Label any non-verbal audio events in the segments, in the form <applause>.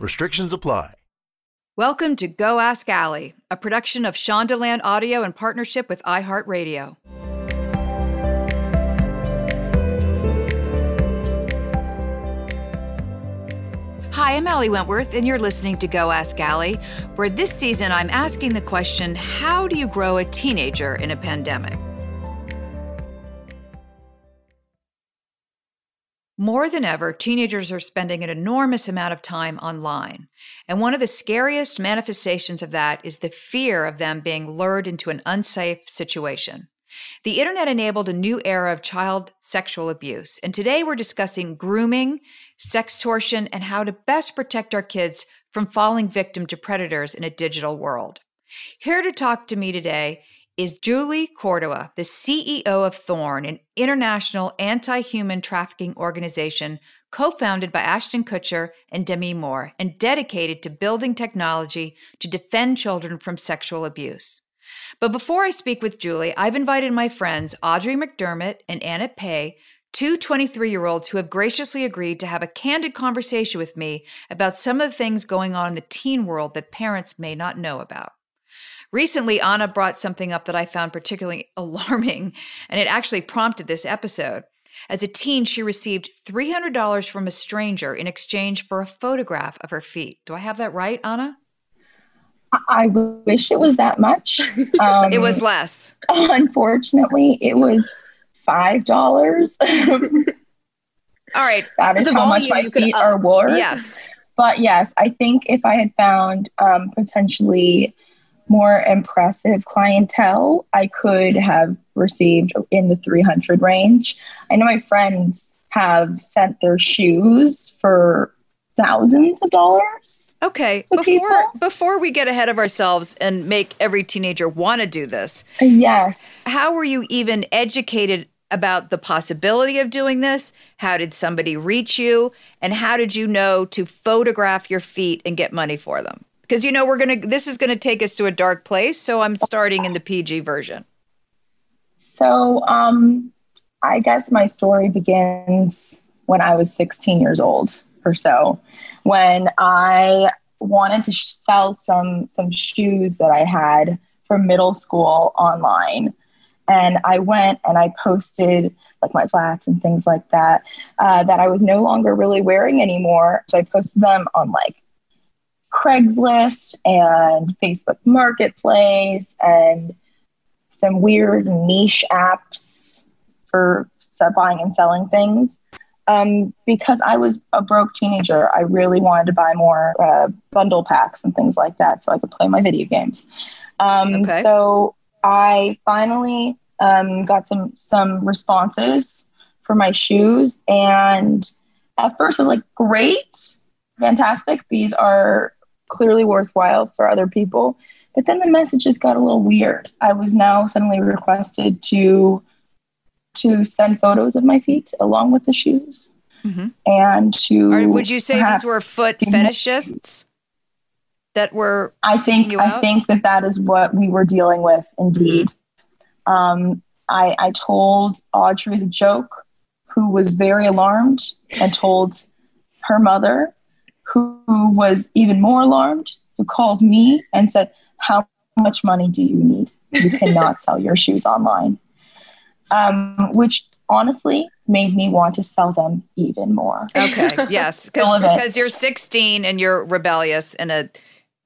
Restrictions apply. Welcome to Go Ask Allie, a production of Shondaland Audio in partnership with iHeartRadio. Hi, I'm Allie Wentworth, and you're listening to Go Ask Allie, where this season I'm asking the question How do you grow a teenager in a pandemic? More than ever, teenagers are spending an enormous amount of time online. And one of the scariest manifestations of that is the fear of them being lured into an unsafe situation. The internet enabled a new era of child sexual abuse. And today we're discussing grooming, sextortion, and how to best protect our kids from falling victim to predators in a digital world. Here to talk to me today is Julie Cordua, the CEO of Thorn, an international anti human trafficking organization co founded by Ashton Kutcher and Demi Moore and dedicated to building technology to defend children from sexual abuse. But before I speak with Julie, I've invited my friends Audrey McDermott and Anna Pay, two 23 year olds who have graciously agreed to have a candid conversation with me about some of the things going on in the teen world that parents may not know about. Recently, Anna brought something up that I found particularly <laughs> alarming, and it actually prompted this episode. As a teen, she received $300 from a stranger in exchange for a photograph of her feet. Do I have that right, Anna? I wish it was that much. <laughs> Um, it was less. <laughs> Unfortunately, it was five dollars. All right, that is The how much my volume you could feet up- are worth. Yes. but yes, I think if I had found um, potentially more impressive clientele, I could have received in the three hundred range. I know my friends have sent their shoes for thousands of dollars. Okay, before people. before we get ahead of ourselves and make every teenager want to do this, Yes. how were you even educated about the possibility of doing this? How did somebody reach you? And how did you know to photograph your feet and get money for them? Because you know we're gonna this is gonna take us to a dark place, so I'm starting in the PG version. So, um, I guess my story begins when I was 16 years old or so, when I wanted to sell some some shoes that I had from middle school online, and I went and I posted like my flats and things like that uh, that I was no longer really wearing anymore. So I posted them on like Craigslist and Facebook Marketplace and some weird niche apps for buying and selling things. um, because I was a broke teenager, I really wanted to buy more uh, bundle packs and things like that so I could play my video games. Um, Okay. So I finally um, got some some responses for my shoes, and at first I was like, "Great, fantastic! These are clearly worthwhile for other people." But then the messages got a little weird. I was now suddenly requested to to send photos of my feet along with the shoes, Mhm. and to Or would you say these were foot fetishists that were? I think I out? think that that is what we were dealing with indeed. Um, I I told Audrey as a joke, who was very alarmed, and told her mother, who was even more alarmed, who called me and said, "How much money do you need? You <laughs> cannot sell your shoes online." Um, which honestly made me want to sell them even more. Okay, <laughs> yes, Full because you're 16 and you're rebellious and a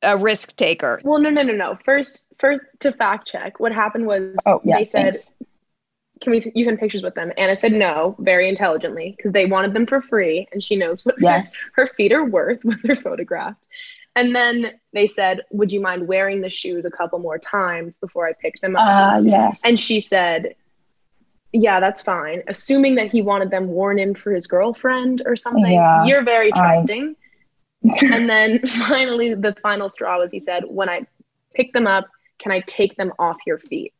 a risk taker. Well, no, no, no, no. First, first to fact check, what happened was Oh, they said, thanks. "Can we? You send pictures with them?" Anna said no, very intelligently, because they wanted them for free, and she knows what <laughs> Yes. her feet are worth when they're photographed. And then they said, "Would you mind wearing the shoes a couple more times before I pick them up?" Uh, yes. And she said, "Yeah, that's fine." Assuming that he wanted them worn in for his girlfriend or something. Yeah, You're very I- trusting. <laughs> and then <laughs> finally, the final straw was he said, "When I pick them up, can I take them off your feet?"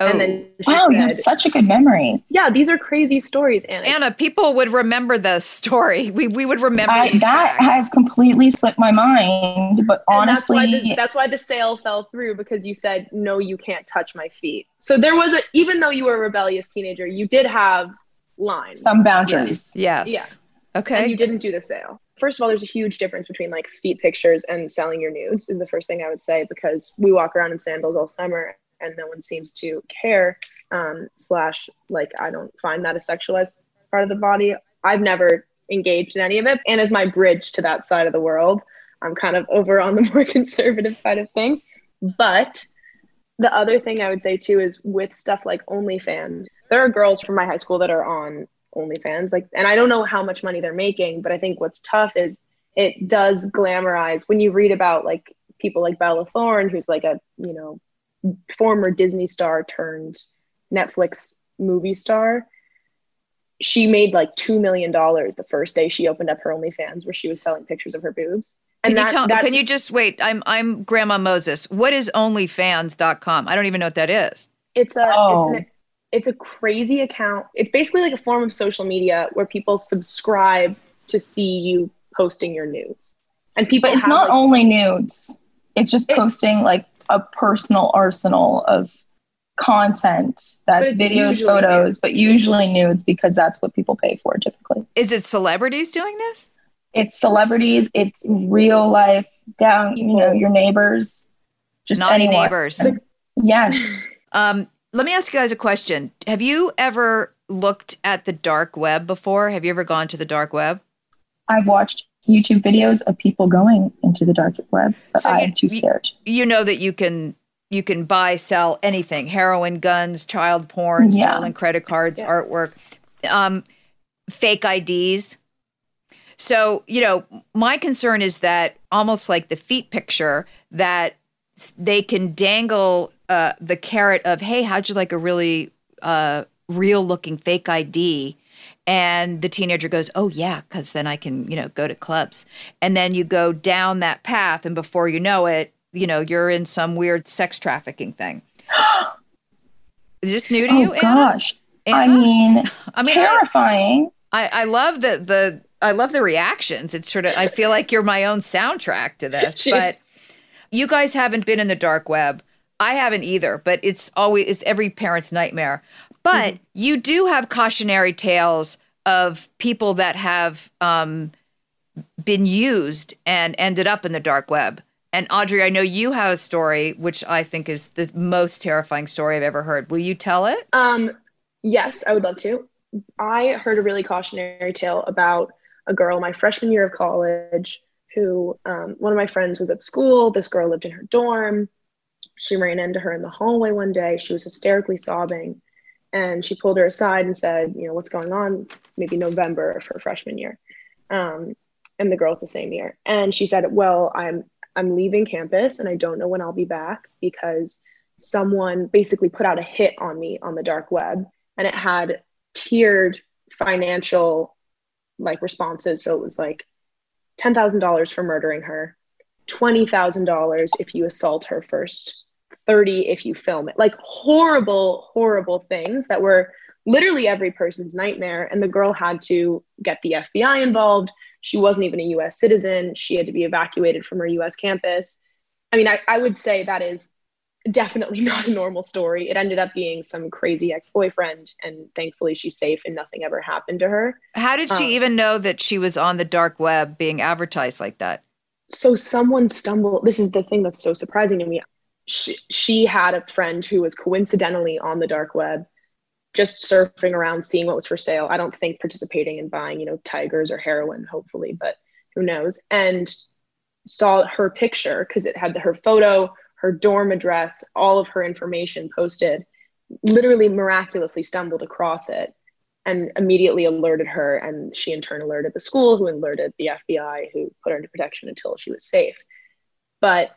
Oh, And then she wow, you have such a good memory. "Yeah, these are crazy stories, Anna." Anna, people would remember the story. We we would remember I, these that facts. has completely slipped my mind, but And that's why, honestly, the, that's why the sale fell through because you said no you can't touch my feet so there was a even though you were a rebellious teenager you did have lines some boundaries. Yes. Yeah. Okay. and you didn't do the sale first of all there's a huge difference between like feet pictures and selling your nudes is the first thing i would say because we walk around in sandals all summer and no one seems to care um, slash like i don't find that a sexualized part of the body i've never engaged in any of it and as my bridge to that side of the world i'm kind of over on the <laughs> more conservative side of things but the other thing i would say too is with stuff like onlyfans there are girls from my high school that are on OnlyFans. Like, and I don't know how much money they're making, but I think what's tough is it does glamorize when you read about like people like Bella Thorne, who's like a you know former Disney star turned Netflix movie star. She made like two million dollars the first day she opened up her OnlyFans, where she was selling pictures of her boobs. Can And you tell? Can you just wait? I'm I'm Grandma Moses. What is OnlyFans.com? I don't even know what that is. It's a Oh. it's, an, it's a crazy account. It's basically like a form of social media where people subscribe to see you posting your nudes. And people But it's have, not like- only nudes. It's just It- posting like a personal arsenal of content that's videos, photos, nudes. but usually nudes because that's what people pay for typically. Is it celebrities doing this? It's celebrities, it's real life down, you know, your neighbors, just Naughty anyone. neighbors. <laughs> Yes. Um, let me ask you guys a question. Have you ever looked at the dark web before? Have you ever gone to the dark web? I've watched YouTube videos of people going into the dark web, but So I'm too scared. You know that you can you can buy, sell anything: heroin, guns, child porn, Yeah. stolen credit cards, artwork, um, fake IDs. So you know, my concern is that almost like the feet picture that they can dangle uh, the carrot of, "Hey, how'd you like a really uh, real looking fake ID?" And the teenager goes, "Oh yeah, because then I can, you know, go to clubs." And then you go down that path, and before you know it, you know, you're in some weird sex trafficking thing. <gasps> Is this new to Oh you, Anna? gosh. I <laughs> mean, I mean, terrifying. I, I love the the I love the reactions. It's sort of I feel like you're my own soundtrack to this. <laughs> But you guys haven't been in the dark web. I haven't either, but it's always it's every parent's nightmare. But you do have cautionary tales of people that have um, been used and ended up in the dark web. And Audrey, I know you have a story which I think is the most terrifying story I've ever heard. Will you tell it? Um, yes, I would love to. I heard a really cautionary tale about a girl my freshman year of college who um, one of my friends was at school. This girl lived in her dorm. She ran into her in the hallway one day. She was hysterically sobbing. And she pulled her aside and said, you know, what's going on? Maybe November of her freshman year. Um, and the girl's the same year. And she said, well, I'm I'm leaving campus and I don't know when I'll be back because someone basically put out a hit on me on the dark web and it had tiered financial like responses. So it was like $10,000 for murdering her, $20,000 if you assault her first, 30 if you film it. Like horrible, horrible things that were literally every person's nightmare. And the girl had to get the FBI involved. She wasn't even a US citizen. She had to be evacuated from her US campus. I mean, I, I would say that is definitely <laughs> not a normal story. It ended up being some crazy ex boyfriend, and thankfully she's safe and nothing ever happened to her. How did she Um, even know that she was on the dark web being advertised like that? So someone stumbled. This is the thing that's so surprising to me. She, had a friend who was coincidentally on the dark web, just surfing around, seeing what was for sale. I don't think participating in buying, you know, tigers or heroin, hopefully, but who knows? And saw her picture because it had her photo, her dorm address, all of her information posted. Literally miraculously stumbled across it and immediately alerted her. And she in turn alerted the school, who alerted the FBI, who put her into protection until she was safe. But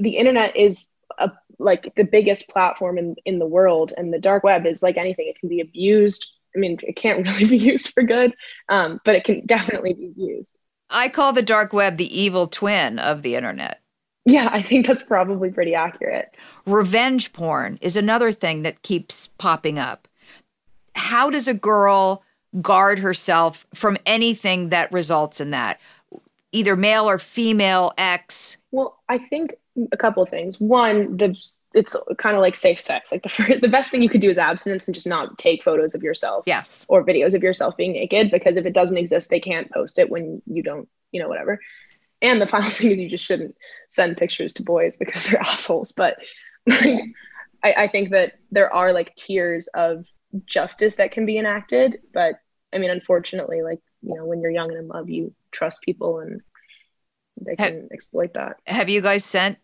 the internet is a, like the biggest platform in, in the world, and the dark web is like anything, it can be abused. I mean, it can't <laughs> really be used for good, um, but it can <laughs> definitely be used. I call the dark web the evil twin of the internet. Yeah, I think that's probably pretty accurate. Revenge porn is another thing that keeps popping up. How does a girl guard herself from anything that results in that? Either male or female X. Well, I think a couple of things. One, the it's kind of like safe sex. Like the <laughs> fir- the best thing you could do is abstinence and just not take photos of yourself. Yes. Or videos of yourself being naked because if it doesn't exist, they can't post it when you don't, you know, whatever. And the final <laughs> thing is you just shouldn't send pictures to boys because <laughs> they're assholes. But like, I, I think that there are like tiers of justice that can be enacted. But I mean, unfortunately, like, you know, when you're young and in love, you trust people and they can exploit that. Have you guys sent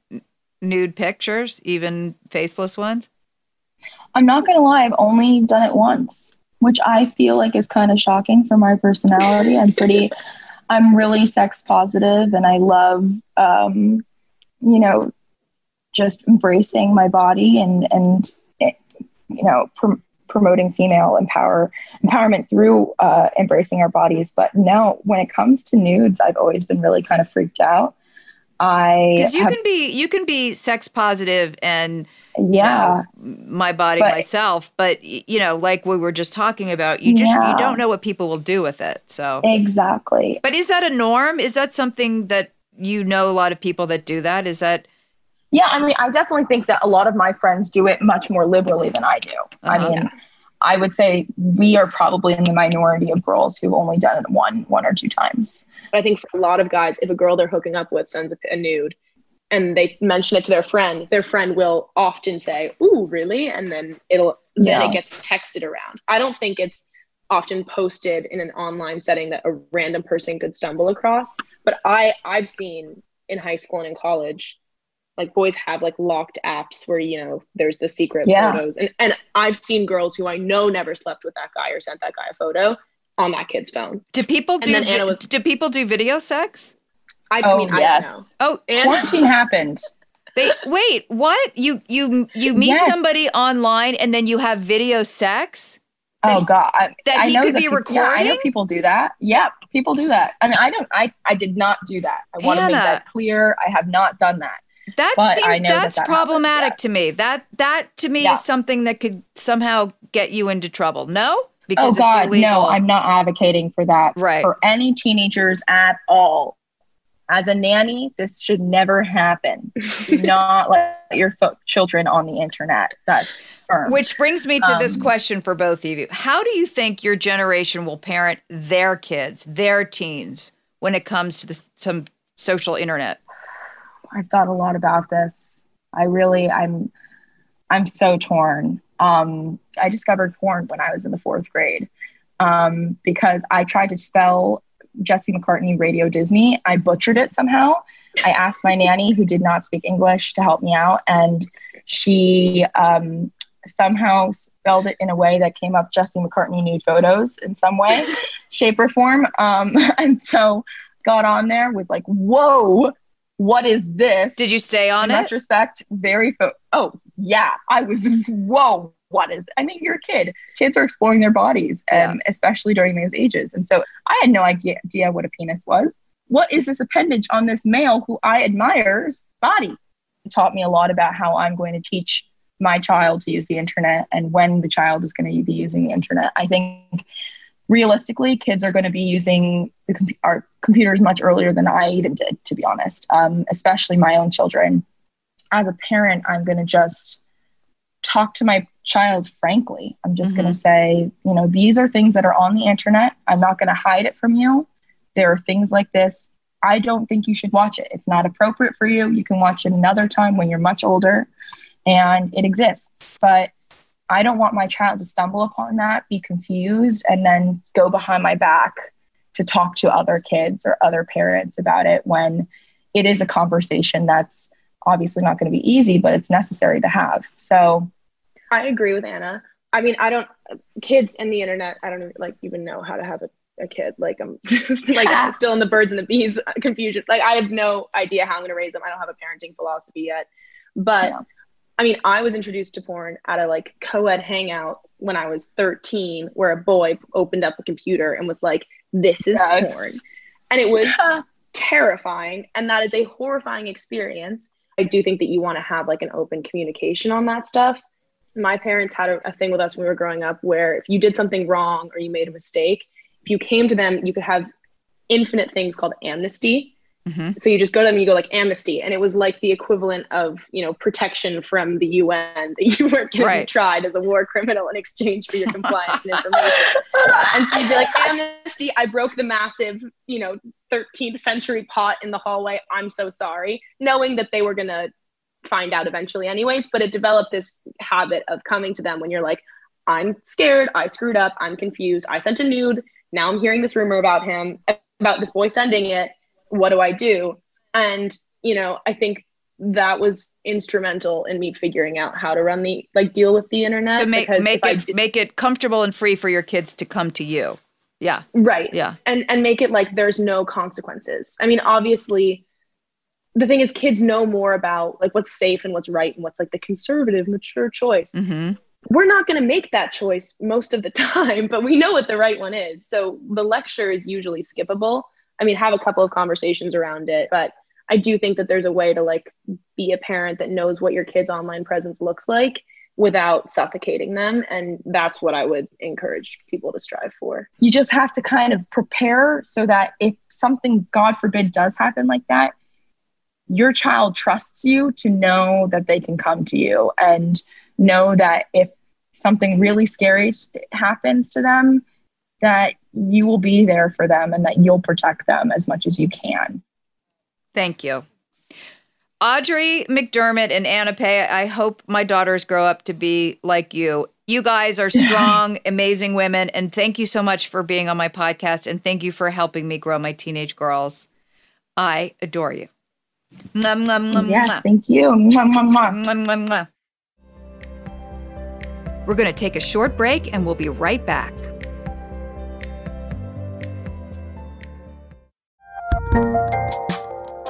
nude pictures, even faceless ones? I'm not gonna lie, I've only done it once, which I feel like is kind of shocking for my personality. I'm pretty, <laughs> I'm really sex positive, and I love, um, you know, just embracing my body and and you know pr- promoting female empower empowerment through uh, embracing our bodies. But now, when it comes to nudes, I've always been really kind of freaked out. I Because you have- can be you can be sex positive and you Yeah. know, my body But- myself, but you know, like we were just talking about, you just Yeah. you don't know what people will do with it. So exactly. But is that a norm? Is that something that you know a lot of people that do that? Is that Yeah, I mean, I definitely think that a lot of my friends do it much more liberally than I do. I Uh-huh. mean, I would say we are probably in the minority of girls who've only done it one, one or two times. But I think for a lot of guys, if a girl they're hooking up with sends a, a nude and they mention it to their friend, their friend will often say, "Ooh, really?" And then it'll then Yeah. it gets texted around. I don't think it's often posted in an online setting that a random person could stumble across. But I I've seen in high school and in college, like boys have like locked apps where you know there's the secret Yeah. photos, and and I've seen girls who I know never slept with that guy or sent that guy a photo on that kid's phone. do people do vi- was- do people do video sex? I, oh, I mean, yes. Oh, and Quarantine happened. they wait, what? You you you meet Yes. somebody online and then you have video sex? Oh God! I, that I he know could that be peop- Yeah, I know people do that. Yep, people do that. I mean, I don't. I I did not do that. I want to make that clear. I have not done that. That But seems that that's that happens, problematic to me. That that to me Yeah. is something that could somehow get you into trouble. No? Oh Because God, it's illegal. no! I'm not advocating for that Right. for any teenagers at all. As a nanny, this should never happen. Do <laughs> not let your fo- children on the internet. That's firm. Which brings me to this Um, question for both of you. How do you think your generation will parent their kids, their teens, when it comes to the, some social internet? I've thought a lot about this. I really, I'm, I'm so torn. Um, I discovered porn when I was in the fourth grade um, because I tried to spell Jesse McCartney Radio Disney. I butchered it somehow. I asked my nanny, who did not speak English, to help me out, and she um, somehow spelled it in a way that came up Jesse McCartney nude photos in some way, shape, or form. Um, <laughs> and so got on there, was like, whoa, what is this? Did you stay on in it? retrospect, very, fo- oh, yeah. I was, <laughs> whoa, what is, I mean, you're a kid. Kids are exploring their bodies, um, especially during those ages. And so I had no idea, idea what a penis was. What is this appendage on this male who I admire's body? It taught me a lot about how I'm going to teach my child to use the internet and when the child is going to be using the internet. I think realistically, kids are going to be using the com- our computers much earlier than I even did, to be honest, um, especially my own children. As a parent, I'm going to just talk to my child frankly. I'm just going to say, you know, these are things that are on the internet. I'm not going to hide it from you. There are things like this. I don't think you should watch it. It's not appropriate for you. You can watch it another time when you're much older and it exists. But I don't want my child to stumble upon that, be confused, and then go behind my back to talk to other kids or other parents about it when it is a conversation that's obviously not going to be easy, but it's necessary to have. So I agree with Anna. I mean, I don't kids and the internet. I don't even, like even know how to have a, a kid. Like I'm just, <laughs> like I'm still in the birds and the bees confusion. Like I have no idea how I'm going to raise them. I don't have a parenting philosophy yet. But I mean, I was introduced to porn at a like co-ed hangout when I was 13, where a boy opened up a computer and was like, "This is Yes. porn," and it was terrifying. And that is a horrifying experience. I do think that you want to have like an open communication on that stuff. My parents had a, a thing with us when we were growing up where if you did something wrong or you made a mistake, if you came to them, you could have infinite things called amnesty. Mm-hmm. So you just go to them and you go like amnesty, and it was like the equivalent of you know protection from the UN that you weren't going to be tried as a war criminal in exchange for your <laughs> compliance and information. <laughs> and so you'd be like amnesty. I broke the massive you know 13th century pot in the hallway. I'm so sorry, knowing that they were going to find out eventually anyways. But it developed this habit of coming to them when you're like, I'm scared. I screwed up. I'm confused. I sent a nude. Now I'm hearing this rumor about him, about this boy sending it. What do I do? And, you know, I think that was instrumental in me figuring out how to run the, like, deal with the internet. So make make it did- make it comfortable and free for your kids to come to you. Yeah. right Yeah. and and make it like there's no consequences i mean obviously the thing is kids know more about like what's safe and what's right and what's like the conservative mature choice Mm-hmm. we're not going to make that choice most of the <laughs> time but we know what the right one is so the lecture is usually skippable i mean have a couple of conversations around it but i do think that there's a way to like be a parent that knows what your kid's online presence looks like without suffocating them and that's what i would encourage people to strive for. You just have to kind of prepare so that if something, God forbid, does happen like that, your child trusts you to know that they can come to you and know that if something really scary happens to them, that you will be there for them and that you'll protect them as much as you can. Thank you. Audrey McDermott and Anna Pay, I hope my daughters grow up to be like you. You guys are <laughs> strong, amazing women. And thank you so much for being on my podcast. And thank you for helping me grow my teenage girls. I adore you. Mwah, mwah, mwah, yes, thank you. We're going to take a short break and we'll be right back.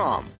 com.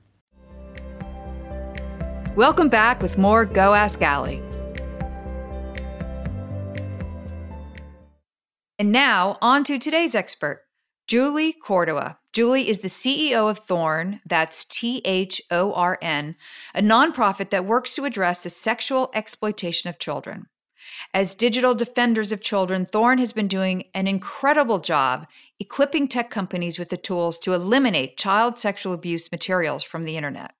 Welcome back with more Go Ask Allie. And now, on to today's expert, Julie Cordua. Julie is the CEO of Thorn, that's T H O R N, a nonprofit that works to address the sexual exploitation of children. As digital defenders of children, Thorn has been doing an incredible job equipping tech companies with the tools to eliminate child sexual abuse materials from the internet.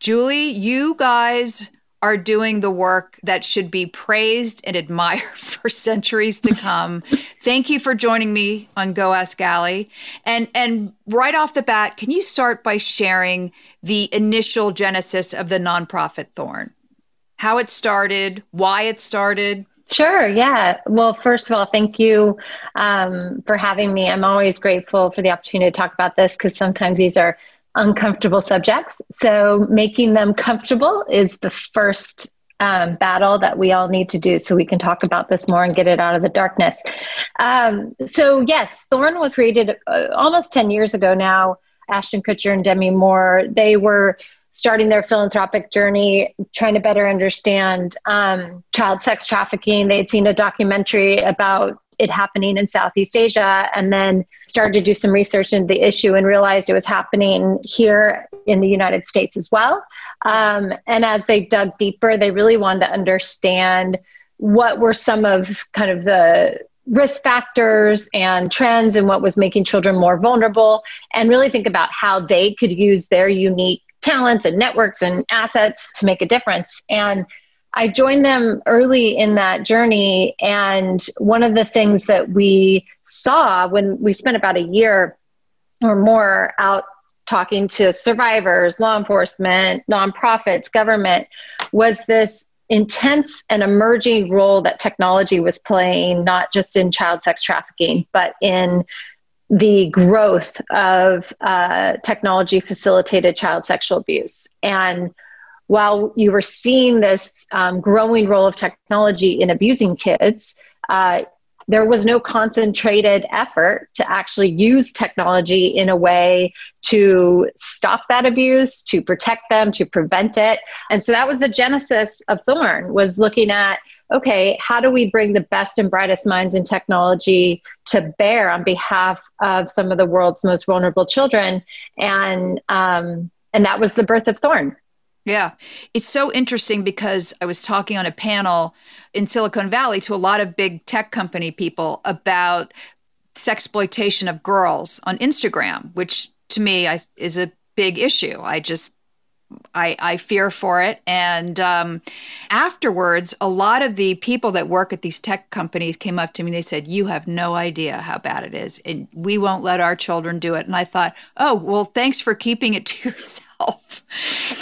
Julie, you guys are doing the work that should be praised and admired <laughs> for centuries to come. Thank you for joining me on Go Ask Allie. And and right off the bat, can you start by sharing the initial genesis of the nonprofit Thorn? How it started, why it started? Sure. Yeah. Well, first of all, thank you um, for having me. I'm always grateful for the opportunity to talk about this because sometimes these are uncomfortable subjects. So making them comfortable is the first um, battle that we all need to do so we can talk about this more and get it out of the darkness. Um, so, yes, Thorn was created uh, almost 10 years ago now. Ashton Kutcher and Demi Moore, they were starting their philanthropic journey, trying to better understand um, child sex trafficking. They had seen a documentary about it happening in Southeast Asia and then started to do some research into the issue and realized it was happening here in the United States as well. Um, and as they dug deeper, they really wanted to understand what were some of kind of the risk factors and trends and what was making children more vulnerable and really think about how they could use their unique talents and networks and assets to make a difference. And I joined them early in that journey. And one of the things that we saw when we spent about a year or more out talking to survivors, law enforcement, nonprofits, government, was this intense and emerging role that technology was playing, not just in child sex trafficking, but in the growth of uh, technology facilitated child sexual abuse. And while you were seeing this um, growing role of technology in abusing kids, uh, there was no concentrated effort to actually use technology in a way to stop that abuse to protect them to prevent it. And so that was the genesis of thorn was looking at okay how do we bring the best and brightest minds in technology to bear on behalf of some of the world's most vulnerable children? And um, and that was the birth of thorn yeah. It's so interesting because I was talking on a panel in Silicon Valley to a lot of big tech company people about sexploitation of girls on Instagram, which to me I, is a big issue. I just I, I fear for it. And um, afterwards, a lot of the people that work at these tech companies came up to me and they said, You have no idea how bad it is. And we won't let our children do it. And I thought, Oh, well, thanks for keeping it to yourself yourself.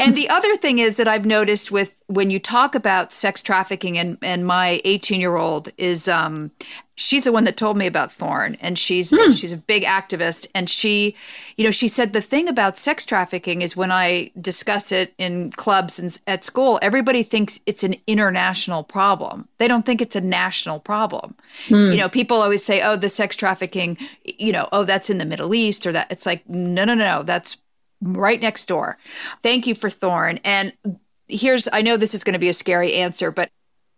And the other thing is that I've noticed with when you talk about sex trafficking and, and my 18 year old is um, she's the one that told me about Thorn and she's mm. she's a big activist and she you know she said the thing about sex trafficking is when I discuss it in clubs and at school everybody thinks it's an international problem they don't think it's a national problem mm. you know people always say oh the sex trafficking you know oh that's in the Middle East or that it's like no no no that's right next door thank you for Thorn and here's I know this is going to be a scary answer but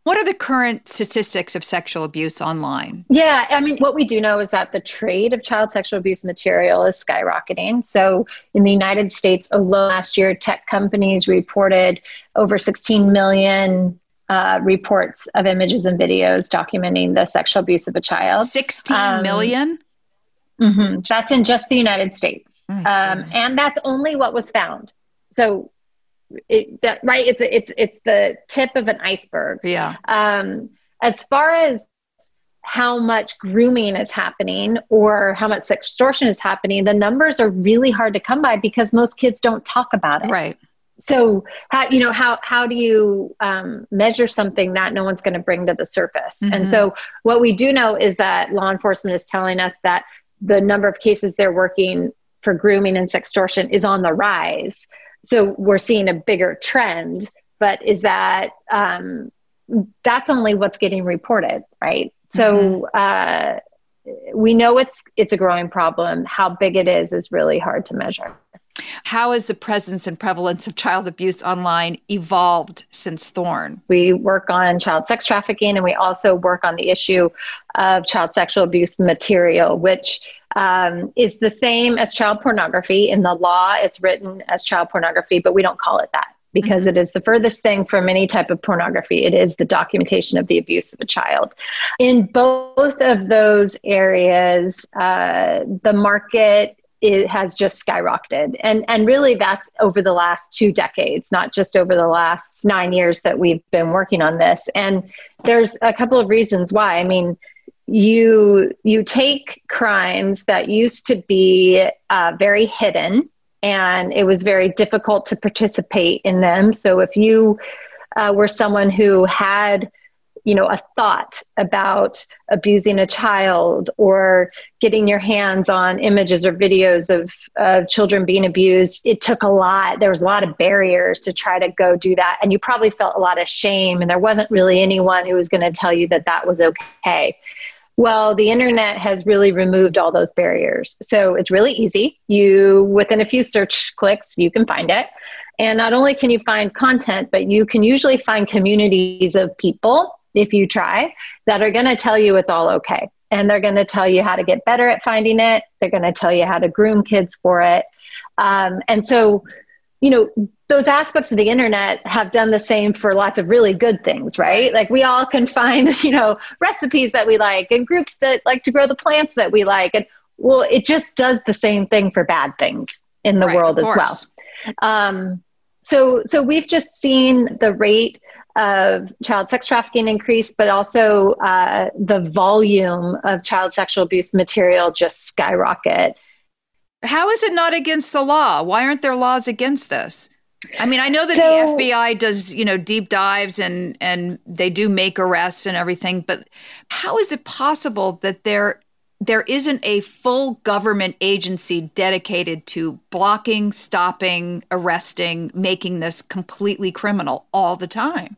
what are the current statistics of sexual abuse online? Yeah, I mean, what we do know is that the trade of child sexual abuse material is skyrocketing. So, in the United States alone last year, tech companies reported over 16 million uh, reports of images and videos documenting the sexual abuse of a child. Sixteen um, million. Mm-hmm, that's in just the United States. Um, and that's only what was found. So it, that, right it's it's it's the tip of an iceberg. Yeah. Um as far as how much grooming is happening or how much extortion is happening the numbers are really hard to come by because most kids don't talk about it. Right. So how you know how how do you um, measure something that no one's going to bring to the surface? Mm-hmm. and so what we do know is that law enforcement is telling us that the number of cases they're working for grooming and sextortion is on the rise so we're seeing a bigger trend but is that um, that's only what's getting reported right so mm-hmm. uh, we know it's it's a growing problem how big it is is really hard to measure how has the presence and prevalence of child abuse online evolved since Thorn? We work on child sex trafficking and we also work on the issue of child sexual abuse material, which um, is the same as child pornography. In the law, it's written as child pornography, but we don't call it that because mm-hmm. it is the furthest thing from any type of pornography. It is the documentation of the abuse of a child. In both of those areas, uh, the market it has just skyrocketed and and really that's over the last two decades not just over the last nine years that we've been working on this and there's a couple of reasons why i mean you you take crimes that used to be uh, very hidden and it was very difficult to participate in them. So if you uh, were someone who had you know a thought about abusing a child or getting your hands on images or videos of, of children being abused it took a lot. There was a lot of barriers to try to go do that and you probably felt a lot of shame and there wasn't really anyone who was going to tell you that that was okay well the internet has really removed all those barriers so it's really easy you within a few search clicks you can find it and not only can you find content but you can usually find communities of people if you try that are going to tell you it's all okay. And they're going to tell you how to get better at finding it. They're going to tell you how to groom kids for it. Um, and so, you know, those aspects of the internet have done the same for lots of really good things, right? Like we all can find, <laughs> you know, recipes that we like and groups that like to grow the plants that we like. And well, it just does the same thing for bad things in the right, world as well. Um, so, so we've just seen the rate of child sex trafficking increase, but also uh, the volume of child sexual abuse material just skyrocket. How is it not against the law? Why aren't there laws against this? I mean, I know that so, the FBI does, you know, deep dives and and they do make arrests and everything, but how is it possible that there there isn't a full government agency dedicated to blocking, stopping, arresting, making this completely criminal all the time?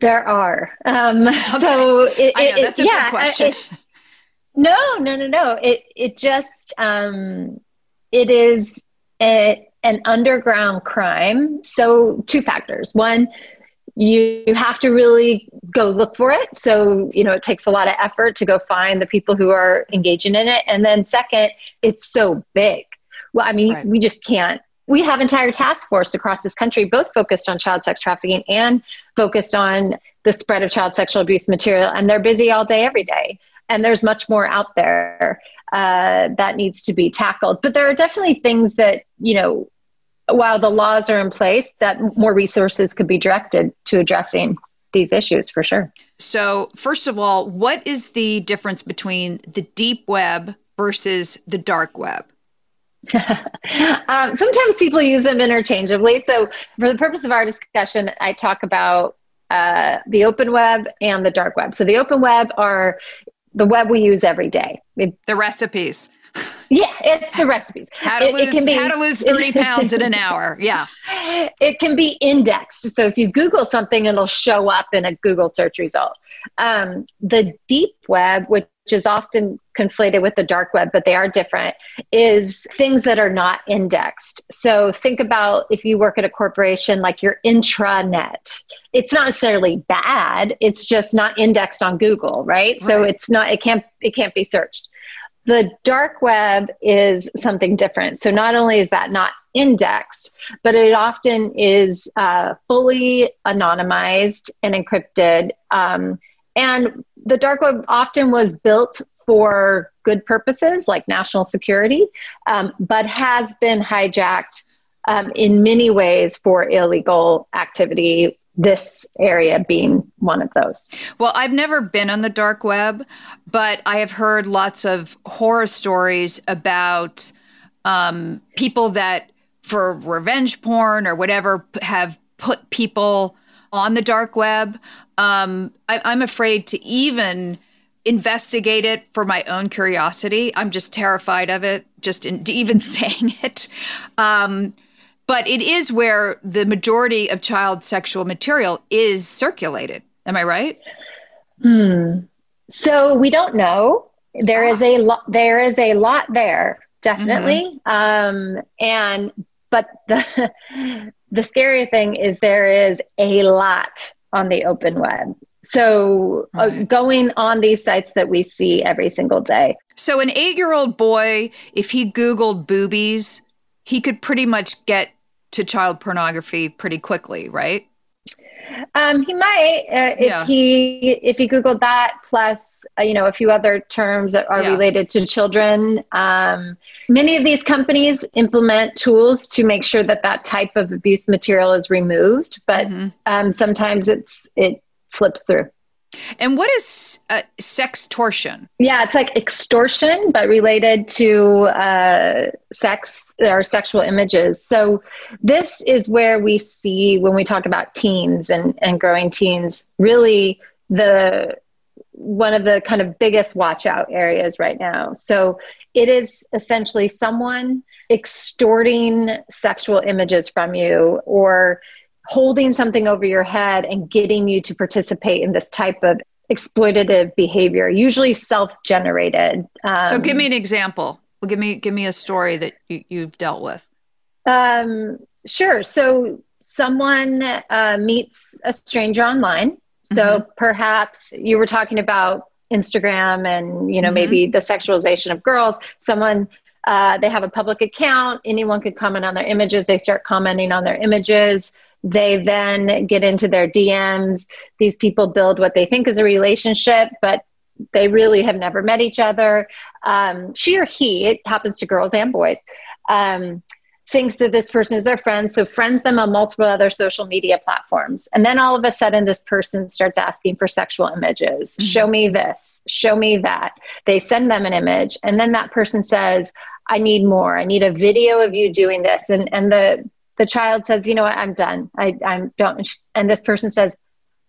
There are. Um, <laughs> okay. So it, know, that's a yeah, question. It, no, no, no, no. It it just um, it is a, an underground crime. So two factors. One, you have to really go look for it. So you know it takes a lot of effort to go find the people who are engaging in it. And then second, it's so big. Well, I mean, right. we just can't we have entire task force across this country both focused on child sex trafficking and focused on the spread of child sexual abuse material and they're busy all day every day and there's much more out there uh, that needs to be tackled but there are definitely things that you know while the laws are in place that more resources could be directed to addressing these issues for sure so first of all what is the difference between the deep web versus the dark web <laughs> um, sometimes people use them interchangeably. So, for the purpose of our discussion, I talk about uh, the open web and the dark web. So, the open web are the web we use every day. It, the recipes. Yeah, it's the recipes. <laughs> How to, lose, be, how to lose 30 <laughs> pounds in an hour. Yeah. It can be indexed. So if you Google something, it'll show up in a Google search result. Um, the deep web, which is often conflated with the dark web, but they are different, is things that are not indexed. So think about if you work at a corporation like your intranet. It's not necessarily bad, it's just not indexed on Google, right? right? So it's not it can't it can't be searched. The dark web is something different. So not only is that not indexed, but it often is uh, fully anonymized and encrypted. Um, and the dark web often was built for good purposes like national security, um, but has been hijacked um, in many ways for illegal activity this area being one of those. Well, I've never been on the dark web, but I have heard lots of horror stories about um, people that, for revenge porn or whatever, have put people on the dark web. Um, I, I'm afraid to even investigate it for my own curiosity. I'm just terrified of it, just in, <laughs> even saying it. Um, but it is where the majority of child sexual material is circulated. Am I right? Hmm. So we don't know. There is a lot. There is a lot there, definitely. Mm-hmm. Um, and but the <laughs> the scary thing is there is a lot on the open web. So uh, right. going on these sites that we see every single day. So an eight year old boy, if he Googled boobies, he could pretty much get to child pornography pretty quickly, right? Um, he might uh, if yeah. he if he googled that plus uh, you know a few other terms that are yeah. related to children. Um, many of these companies implement tools to make sure that that type of abuse material is removed, but mm-hmm. um, sometimes it's it slips through. And what is uh, sextortion? Yeah, it's like extortion, but related to uh, sex or sexual images. So, this is where we see when we talk about teens and, and growing teens, really the one of the kind of biggest watch out areas right now. So, it is essentially someone extorting sexual images from you or holding something over your head and getting you to participate in this type of exploitative behavior, usually self-generated. Um, so, give me an example. Well, give me give me a story that you, you've dealt with. Um, sure. So, someone uh, meets a stranger online. So, mm-hmm. perhaps you were talking about Instagram and you know mm-hmm. maybe the sexualization of girls. Someone uh, they have a public account. Anyone could comment on their images. They start commenting on their images. They then get into their DMs. These people build what they think is a relationship, but they really have never met each other. Um, she or he, it happens to girls and boys, um, thinks that this person is their friend, so friends them on multiple other social media platforms. And then all of a sudden, this person starts asking for sexual images. Mm-hmm. Show me this, show me that. They send them an image, and then that person says, I need more. I need a video of you doing this. And and the the child says, you know what, I'm done. I, I'm don't. And this person says,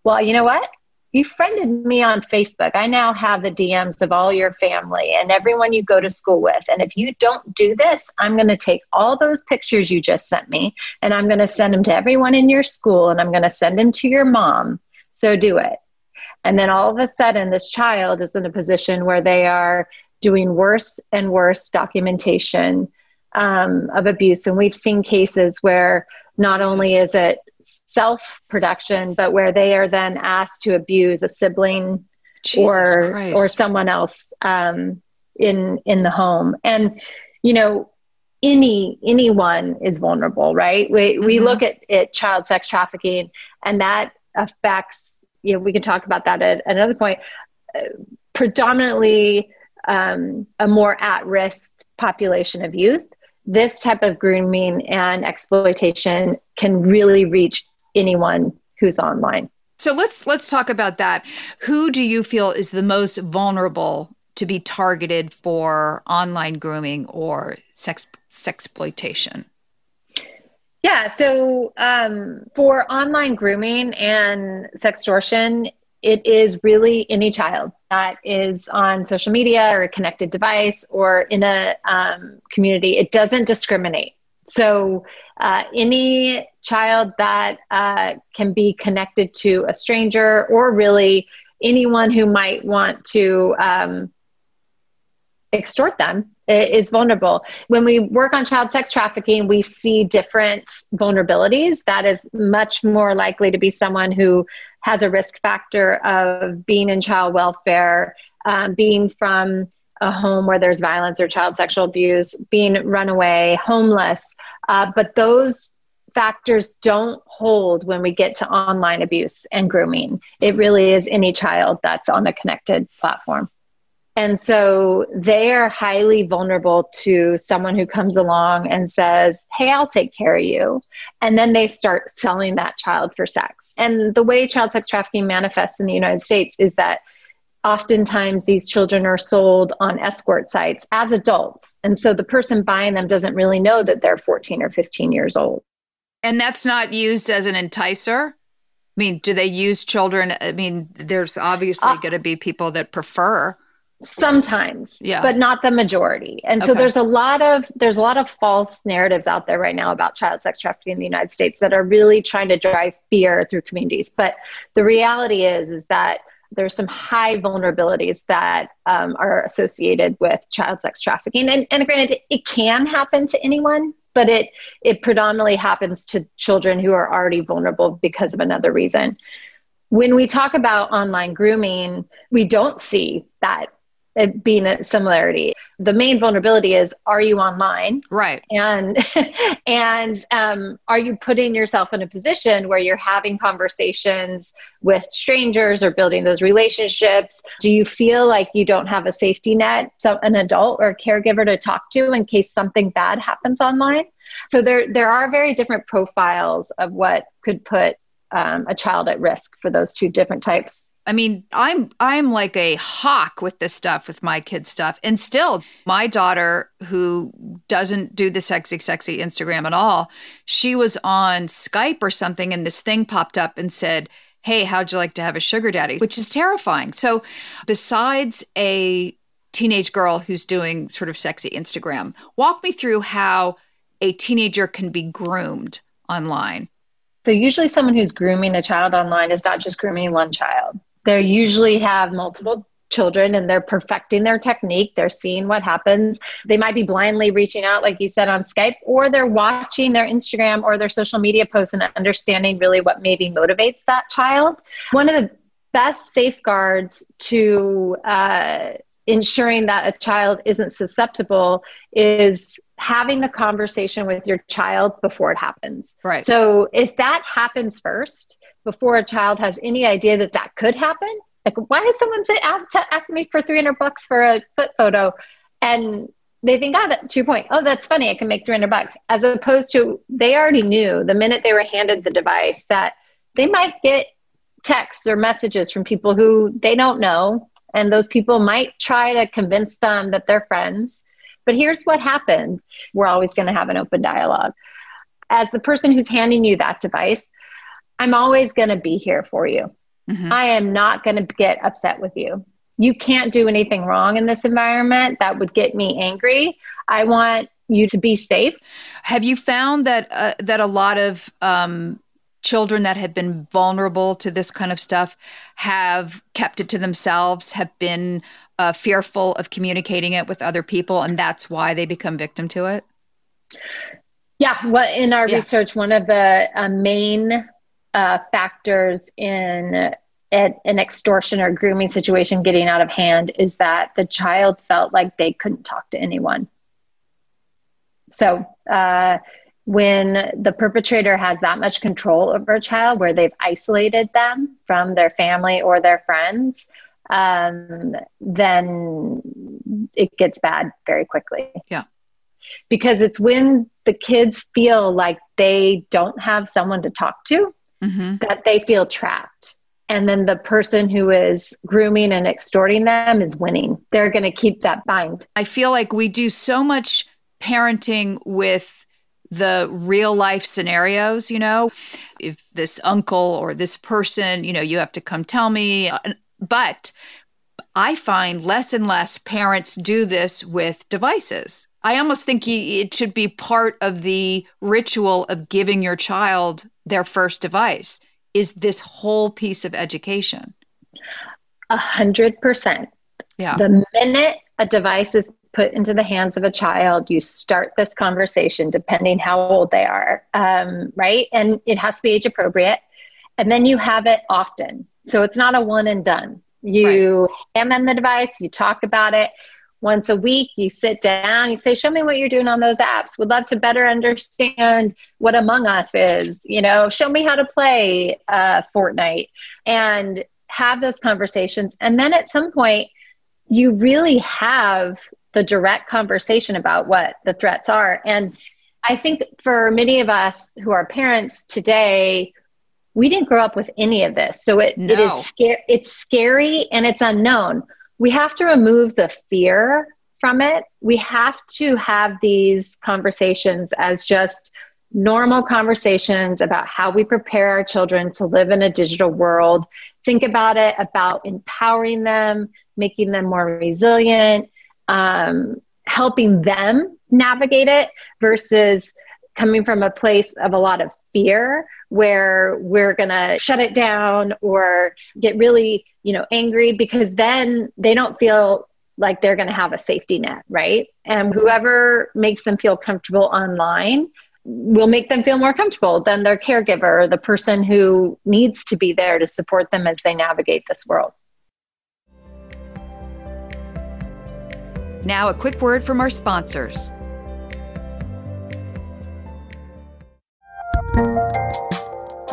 well, you know what? You friended me on Facebook. I now have the DMs of all your family and everyone you go to school with. And if you don't do this, I'm going to take all those pictures you just sent me and I'm going to send them to everyone in your school and I'm going to send them to your mom. So do it. And then all of a sudden, this child is in a position where they are doing worse and worse documentation um, of abuse. And we've seen cases where not only is it self production, but where they are then asked to abuse a sibling Jesus or Christ. or someone else um, in in the home. And you know, any anyone is vulnerable, right? We mm-hmm. we look at, at child sex trafficking, and that affects. You know, we can talk about that at, at another point. Uh, predominantly um, a more at risk population of youth this type of grooming and exploitation can really reach anyone who's online. So let's let's talk about that. Who do you feel is the most vulnerable to be targeted for online grooming or sex sexploitation? Yeah, so um, for online grooming and sextortion, it is really any child that is on social media or a connected device or in a um, community. It doesn't discriminate. So, uh, any child that uh, can be connected to a stranger or really anyone who might want to um, extort them is vulnerable. When we work on child sex trafficking, we see different vulnerabilities. That is much more likely to be someone who has a risk factor of being in child welfare, um, being from a home where there's violence or child sexual abuse, being runaway, homeless. Uh, but those factors don't hold when we get to online abuse and grooming. It really is any child that's on a connected platform. And so they are highly vulnerable to someone who comes along and says, Hey, I'll take care of you. And then they start selling that child for sex. And the way child sex trafficking manifests in the United States is that oftentimes these children are sold on escort sites as adults. And so the person buying them doesn't really know that they're 14 or 15 years old. And that's not used as an enticer? I mean, do they use children? I mean, there's obviously uh, going to be people that prefer sometimes yeah. but not the majority. And so there's a lot of there's a lot of false narratives out there right now about child sex trafficking in the united states that are really trying to drive fear through communities. But the reality is is that there's some high vulnerabilities that um, are associated with child sex trafficking. And, and granted it can happen to anyone but it it predominantly happens to children who are already vulnerable because of another reason. When we talk about online grooming we don't see that it being a similarity. The main vulnerability is are you online? Right. And <laughs> and um, are you putting yourself in a position where you're having conversations with strangers or building those relationships? Do you feel like you don't have a safety net, so an adult or a caregiver to talk to in case something bad happens online? So there there are very different profiles of what could put um, a child at risk for those two different types I mean, I'm I'm like a hawk with this stuff with my kids stuff. And still, my daughter who doesn't do the sexy sexy Instagram at all, she was on Skype or something and this thing popped up and said, "Hey, how'd you like to have a sugar daddy?" which is terrifying. So, besides a teenage girl who's doing sort of sexy Instagram, walk me through how a teenager can be groomed online. So, usually, someone who's grooming a child online is not just grooming one child they usually have multiple children and they're perfecting their technique. They're seeing what happens. They might be blindly reaching out, like you said, on Skype, or they're watching their Instagram or their social media posts and understanding really what maybe motivates that child. One of the best safeguards to uh, ensuring that a child isn't susceptible is having the conversation with your child before it happens. Right. So if that happens first, before a child has any idea that that could happen, like why does someone say, ask, ask me for 300 bucks for a foot photo? And they think, oh, that, to your point, oh, that's funny. I can make 300 bucks. As opposed to they already knew the minute they were handed the device that they might get texts or messages from people who they don't know. And those people might try to convince them that they're friends but here's what happens we're always going to have an open dialogue. As the person who's handing you that device, I'm always going to be here for you. Mm-hmm. I am not going to get upset with you. You can't do anything wrong in this environment that would get me angry. I want you to be safe. Have you found that uh, that a lot of um, children that have been vulnerable to this kind of stuff have kept it to themselves, have been uh, fearful of communicating it with other people, and that's why they become victim to it? Yeah, well, in our yeah. research, one of the uh, main uh, factors in an extortion or grooming situation getting out of hand is that the child felt like they couldn't talk to anyone. So, uh, when the perpetrator has that much control over a child where they've isolated them from their family or their friends, um, then it gets bad very quickly. Yeah. Because it's when the kids feel like they don't have someone to talk to mm-hmm. that they feel trapped. And then the person who is grooming and extorting them is winning. They're going to keep that bind. I feel like we do so much parenting with the real life scenarios, you know, if this uncle or this person, you know, you have to come tell me. But I find less and less parents do this with devices. I almost think it should be part of the ritual of giving your child their first device is this whole piece of education. A hundred percent. Yeah. The minute a device is put into the hands of a child, you start this conversation, depending how old they are, um, right? And it has to be age appropriate. And then you have it often. So it's not a one and done. You right. hand them the device, you talk about it. Once a week, you sit down, you say, Show me what you're doing on those apps. Would love to better understand what Among Us is. You know, show me how to play uh, Fortnite and have those conversations. And then at some point, you really have the direct conversation about what the threats are. And I think for many of us who are parents today, we didn't grow up with any of this. So it, no. it is scary. It's scary and it's unknown. We have to remove the fear from it. We have to have these conversations as just normal conversations about how we prepare our children to live in a digital world. Think about it about empowering them, making them more resilient, um, helping them navigate it versus coming from a place of a lot of fear where we're going to shut it down or get really you know angry because then they don't feel like they're going to have a safety net right and whoever makes them feel comfortable online will make them feel more comfortable than their caregiver the person who needs to be there to support them as they navigate this world Now, a quick word from our sponsors.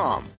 com.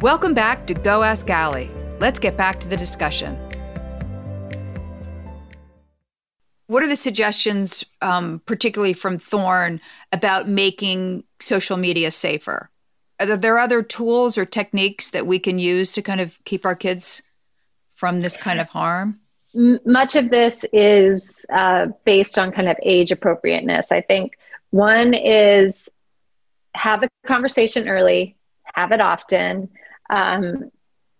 Welcome back to Go Ask Ali. Let's get back to the discussion. What are the suggestions, um, particularly from Thorn, about making social media safer? Are there other tools or techniques that we can use to kind of keep our kids from this kind of harm? Much of this is uh, based on kind of age appropriateness. I think one is have the conversation early, have it often. Um,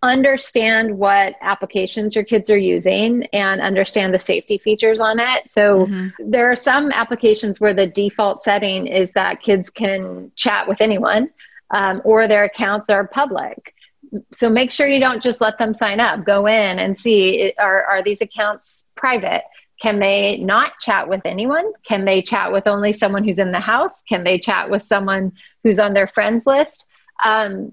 understand what applications your kids are using and understand the safety features on it. So mm-hmm. there are some applications where the default setting is that kids can chat with anyone um, or their accounts are public. So make sure you don't just let them sign up. Go in and see are, are these accounts private? Can they not chat with anyone? Can they chat with only someone who's in the house? Can they chat with someone who's on their friends list? Um,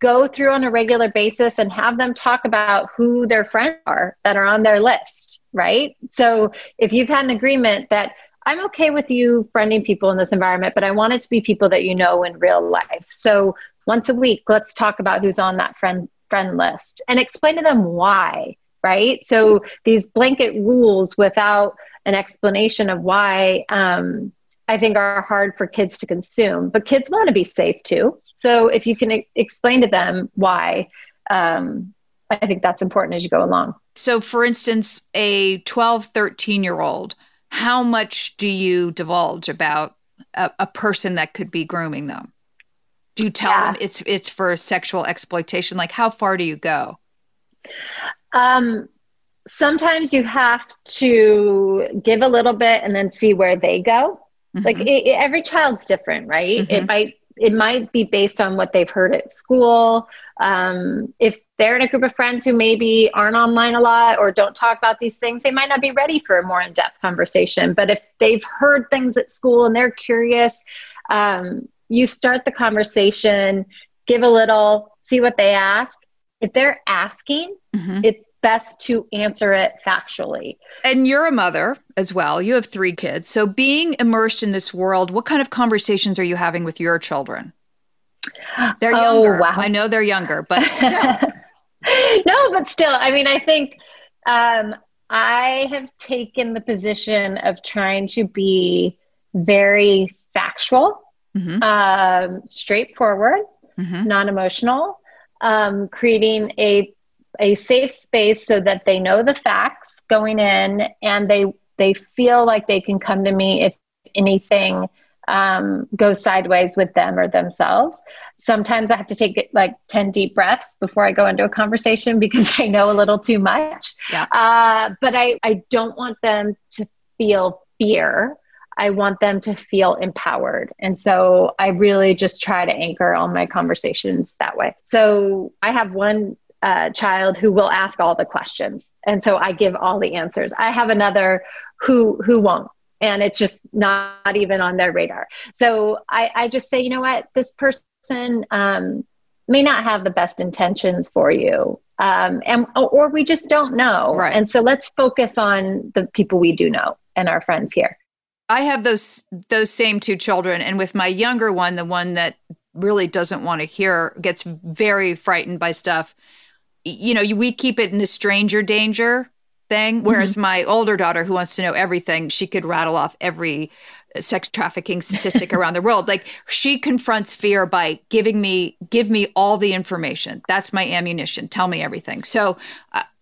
go through on a regular basis and have them talk about who their friends are that are on their list, right? So if you've had an agreement that I'm okay with you friending people in this environment, but I want it to be people that you know in real life. So once a week, let's talk about who's on that friend friend list and explain to them why, right? So these blanket rules without an explanation of why um, I think are hard for kids to consume. But kids want to be safe too. So if you can e- explain to them why, um, I think that's important as you go along. So, for instance, a 12, 13 year old, how much do you divulge about a, a person that could be grooming them? Do you tell yeah. them it's it's for sexual exploitation? Like, how far do you go? Um, sometimes you have to give a little bit and then see where they go. Mm-hmm. Like it, it, every child's different, right? Mm-hmm. It might it might be based on what they've heard at school. Um, if they're in a group of friends who maybe aren't online a lot or don't talk about these things, they might not be ready for a more in depth conversation. But if they've heard things at school and they're curious, um, you start the conversation, give a little, see what they ask. If they're asking, mm-hmm. it's best to answer it factually. And you're a mother as well. You have three kids. So, being immersed in this world, what kind of conversations are you having with your children? They're oh, younger. Wow. I know they're younger, but still. <laughs> no, but still, I mean, I think um, I have taken the position of trying to be very factual, mm-hmm. um, straightforward, mm-hmm. non emotional, um, creating a a safe space so that they know the facts going in and they they feel like they can come to me if anything um, goes sideways with them or themselves. Sometimes I have to take like 10 deep breaths before I go into a conversation because <laughs> I know a little too much. Yeah. Uh, but I, I don't want them to feel fear. I want them to feel empowered. And so I really just try to anchor all my conversations that way. So I have one uh, child who will ask all the questions, and so I give all the answers. I have another who who won't, and it's just not even on their radar. So I, I just say, you know what, this person um, may not have the best intentions for you, um, and or we just don't know. Right. And so let's focus on the people we do know and our friends here. I have those those same two children, and with my younger one, the one that really doesn't want to hear, gets very frightened by stuff you know, we keep it in the stranger danger thing. Whereas mm-hmm. my older daughter, who wants to know everything, she could rattle off every sex trafficking statistic around the world. Like she confronts fear by giving me give me all the information. That's my ammunition. Tell me everything. So,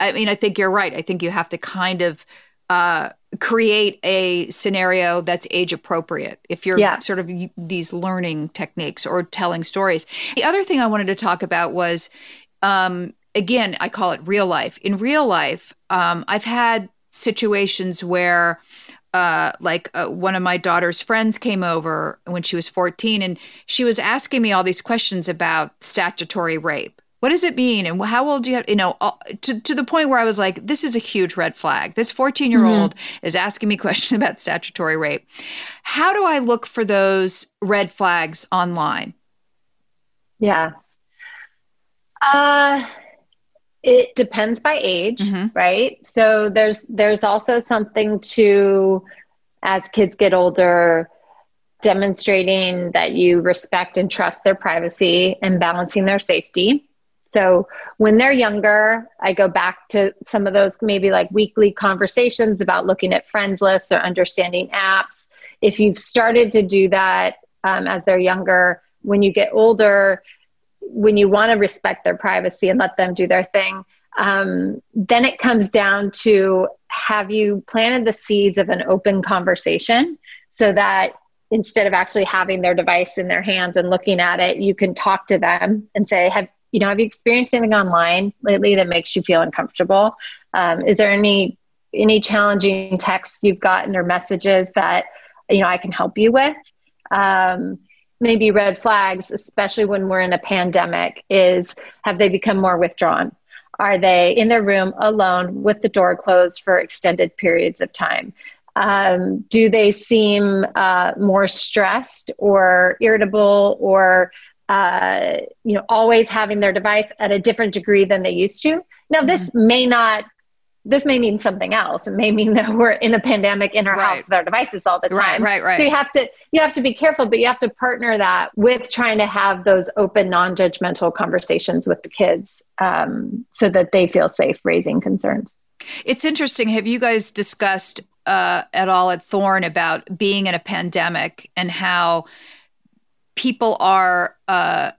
I mean, I think you're right. I think you have to kind of uh, create a scenario that's age appropriate if you're yeah. sort of these learning techniques or telling stories. The other thing I wanted to talk about was um, again, I call it real life. In real life, um, I've had situations where, uh, like, uh, one of my daughter's friends came over when she was 14 and she was asking me all these questions about statutory rape. What does it mean? And how old do you have? You know, to, to the point where I was like, this is a huge red flag. This 14 year old mm-hmm. is asking me <laughs> questions about statutory rape. How do I look for those red flags online? Yeah. Uh, it depends by age, mm-hmm. right? So there's there's also something to as kids get older demonstrating that you respect and trust their privacy and balancing their safety. So when they're younger, I go back to some of those maybe like weekly conversations about looking at friends lists or understanding apps. If you've started to do that um, as they're younger, when you get older, when you want to respect their privacy and let them do their thing, um, then it comes down to have you planted the seeds of an open conversation so that instead of actually having their device in their hands and looking at it, you can talk to them and say, have you know, have you experienced anything online lately that makes you feel uncomfortable? Um, is there any any challenging texts you've gotten or messages that you know I can help you with? Um, maybe red flags, especially when we're in a pandemic, is have they become more withdrawn? Are they in their room alone with the door closed for extended periods of time? Um, do they seem uh, more stressed or irritable or uh, you know always having their device at a different degree than they used to? Now, this mm-hmm. may not this may mean something else. It may mean <laughs> that we're in a pandemic in our right. house with our devices all the time. Right, right, right. So you have to you have to be careful, but you have to partner that with trying to have those open, non-judgmental conversations with the kids, um, so that they feel safe raising concerns. It's interesting. Have you guys discussed uh, at all at Thorn about being in a pandemic and how people are uh,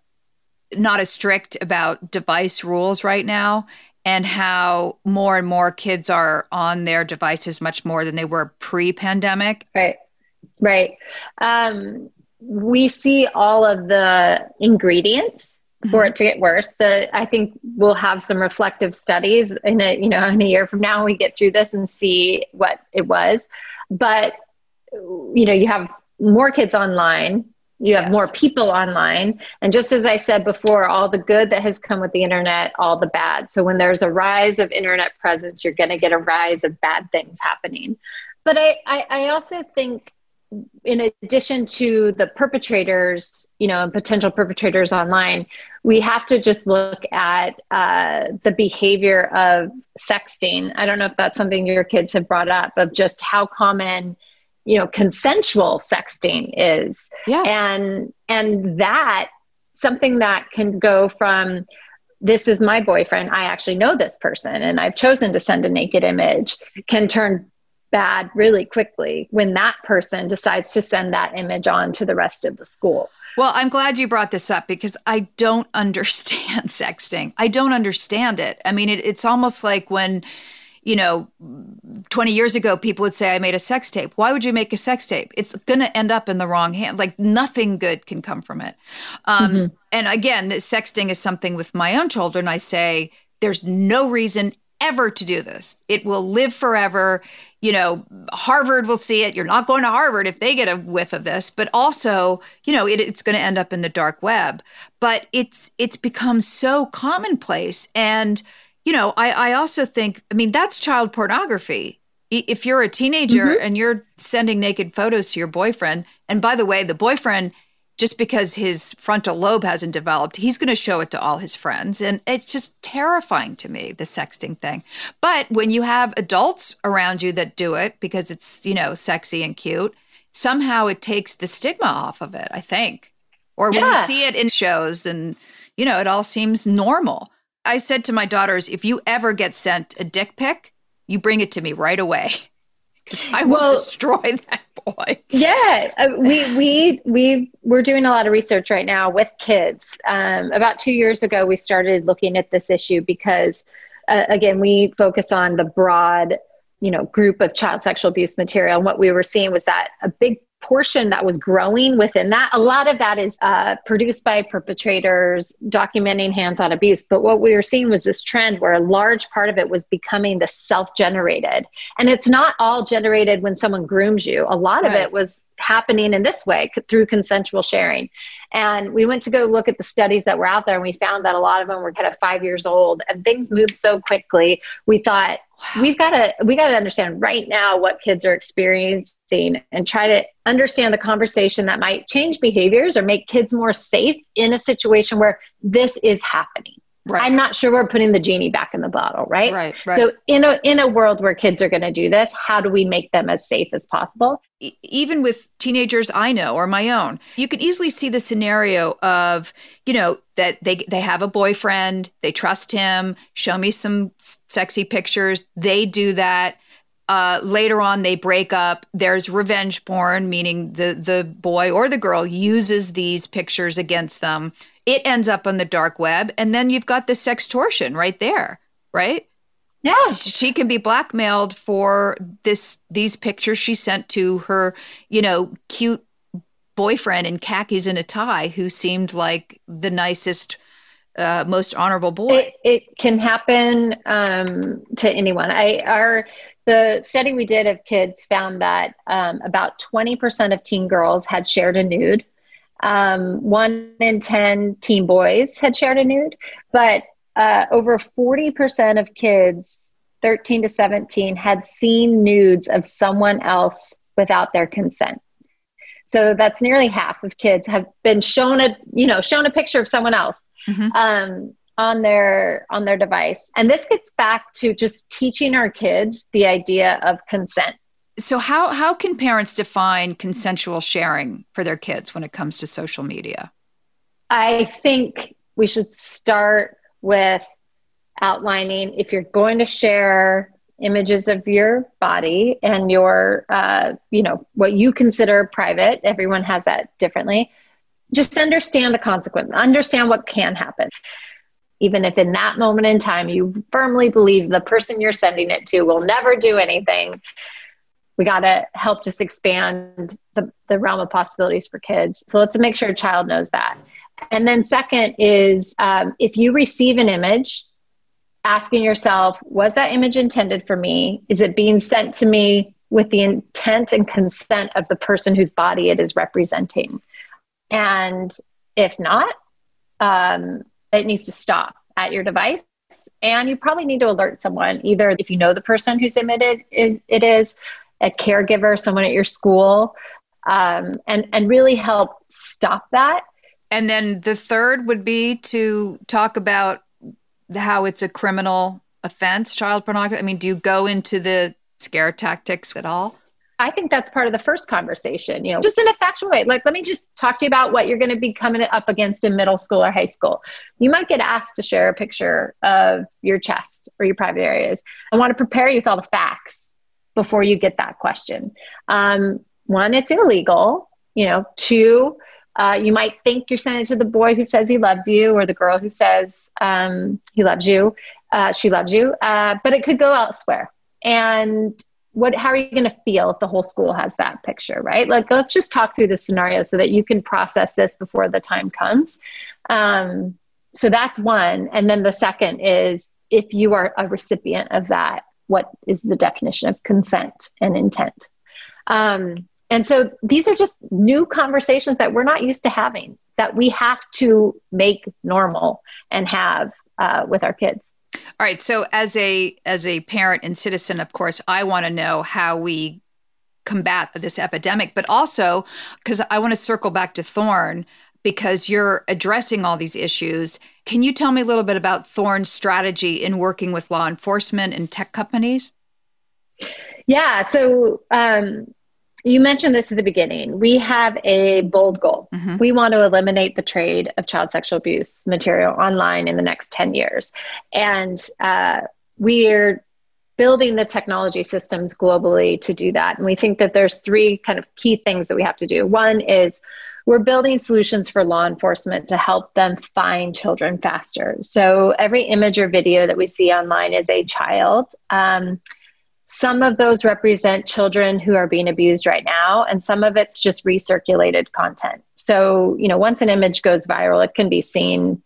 not as strict about device rules right now? And how more and more kids are on their devices much more than they were pre-pandemic. Right. Right. Um, we see all of the ingredients for it to get worse. The I think we'll have some reflective studies in a you know in a year from now we get through this and see what it was. But you know, you have more kids online you have yes. more people online. And just as i said before all the good that has come with the internet all the bad. So when there's a rise of internet presence you're going to get a rise of bad things happening. But I, I, I also think in addition to the perpetrators you know and potential perpetrators online we have to just look at uh, the behavior of sexting. I don't know if that's something your kids have brought up of just how common you know consensual sexting is yeah and and that something that can go from this is my boyfriend i actually know this person and i've chosen to send a naked image can turn bad really quickly when that person decides to send that image on to the rest of the school well, I'm glad you brought this up because I don't <laughs> understand sexting. I don't understand it. I mean, it, it's almost like when you know, 20 years ago, people would say, I made a sex tape. Why would you make a sex tape? It's going to end up in the wrong hand. Like nothing good can come from it. Um, mm-hmm. And again, sexting is something with my own children. I say, there's no reason ever to do this. It will live forever. You know, Harvard will see it. You're not going to Harvard if they get a whiff of this, but also, you know, it, it's going to end up in the dark web. But it's it's become so commonplace and you know, I, I also think, I mean, that's child pornography. If you're a teenager mm-hmm. and you're sending naked photos to your boyfriend, and by the way, the boyfriend, just because his frontal lobe hasn't developed, he's going to show it to all his friends. And it's just terrifying to me, the sexting thing. But when you have adults around you that do it because it's, you know, sexy and cute, somehow it takes the stigma off of it, I think. Or when yeah. you see it in shows and, you know, it all seems normal. I said to my daughters, if you ever get sent a dick pic, you bring it to me right away <laughs> because I will well, destroy <laughs> that boy. Yeah, uh, we we we we're doing a lot of research right now with kids. Um, about two years ago, we started looking at this issue because, uh, again, we focus on the broad, you know, group of child sexual abuse material. And what we were seeing was that a big portion that was growing within that. A lot of that is uh, produced by perpetrators documenting hands on abuse. But what we were seeing was this trend where a large part of it was becoming the self generated. And it's not all generated when someone grooms you, a lot right. of it was happening in this way through consensual sharing. And we went to go look at the studies that were out there and we found that a lot of them were kind of five years old and things moved so quickly. We thought, we've got to we got to understand right now what kids are experiencing and try to understand the conversation that might change behaviors or make kids more safe in a situation where this is happening Right. I'm not sure we're putting the genie back in the bottle, right? Right. right. So in a in a world where kids are going to do this, how do we make them as safe as possible? Even with teenagers I know or my own, you can easily see the scenario of, you know, that they they have a boyfriend, they trust him, show me some sexy pictures, they do that. Uh, later on, they break up. There's revenge porn, meaning the the boy or the girl uses these pictures against them it ends up on the dark web and then you've got the sextortion right there right yeah she can be blackmailed for this these pictures she sent to her you know cute boyfriend in khakis and a tie who seemed like the nicest uh, most honorable boy. It, it can happen um, to anyone. I our the study we did of kids found that um, about 20% of teen girls had shared a nude. Um, one in 10 teen boys had shared a nude, but uh, over 40% of kids 13 to 17 had seen nudes of someone else without their consent. So that's nearly half of kids have been shown a, you know, shown a picture of someone else mm-hmm. um, on their on their device. And this gets back to just teaching our kids the idea of consent. So how how can parents define consensual sharing for their kids when it comes to social media? I think we should start with outlining if you're going to share images of your body and your uh, you know what you consider private everyone has that differently just understand the consequence, understand what can happen. Even if in that moment in time you firmly believe the person you're sending it to will never do anything, we got to help just expand the, the realm of possibilities for kids. So let's make sure a child knows that. And then, second is um, if you receive an image, asking yourself, was that image intended for me? Is it being sent to me with the intent and consent of the person whose body it is representing? And if not, um, it needs to stop at your device. And you probably need to alert someone, either if you know the person who's emitted it, it is, a caregiver, someone at your school, um, and, and really help stop that. And then the third would be to talk about how it's a criminal offense, child pornography. I mean, do you go into the scare tactics at all? I think that's part of the first conversation, you know, just in a factual way. Like, let me just talk to you about what you're going to be coming up against in middle school or high school. You might get asked to share a picture of your chest or your private areas. I want to prepare you with all the facts before you get that question. Um, one, it's illegal. You know, two, uh, you might think you're sending it to the boy who says he loves you or the girl who says um, he loves you, uh, she loves you, uh, but it could go elsewhere. And what how are you going to feel if the whole school has that picture right like let's just talk through the scenario so that you can process this before the time comes um, so that's one and then the second is if you are a recipient of that what is the definition of consent and intent um, and so these are just new conversations that we're not used to having that we have to make normal and have uh, with our kids all right. So as a as a parent and citizen, of course, I want to know how we combat this epidemic, but also because I want to circle back to Thorn because you're addressing all these issues. Can you tell me a little bit about Thorn's strategy in working with law enforcement and tech companies? Yeah. So um, you mentioned this at the beginning. We have a bold goal. Mm-hmm. We want to eliminate the trade of child sexual abuse material online in the next 10 years. And uh, we're building the technology systems globally to do that. And we think that there's three kind of key things that we have to do. One is we're building solutions for law enforcement to help them find children faster. So every image or video that we see online is a child. Um, some of those represent children who are being abused right now, and some of it's just recirculated content. So, you know, once an image goes viral, it can be seen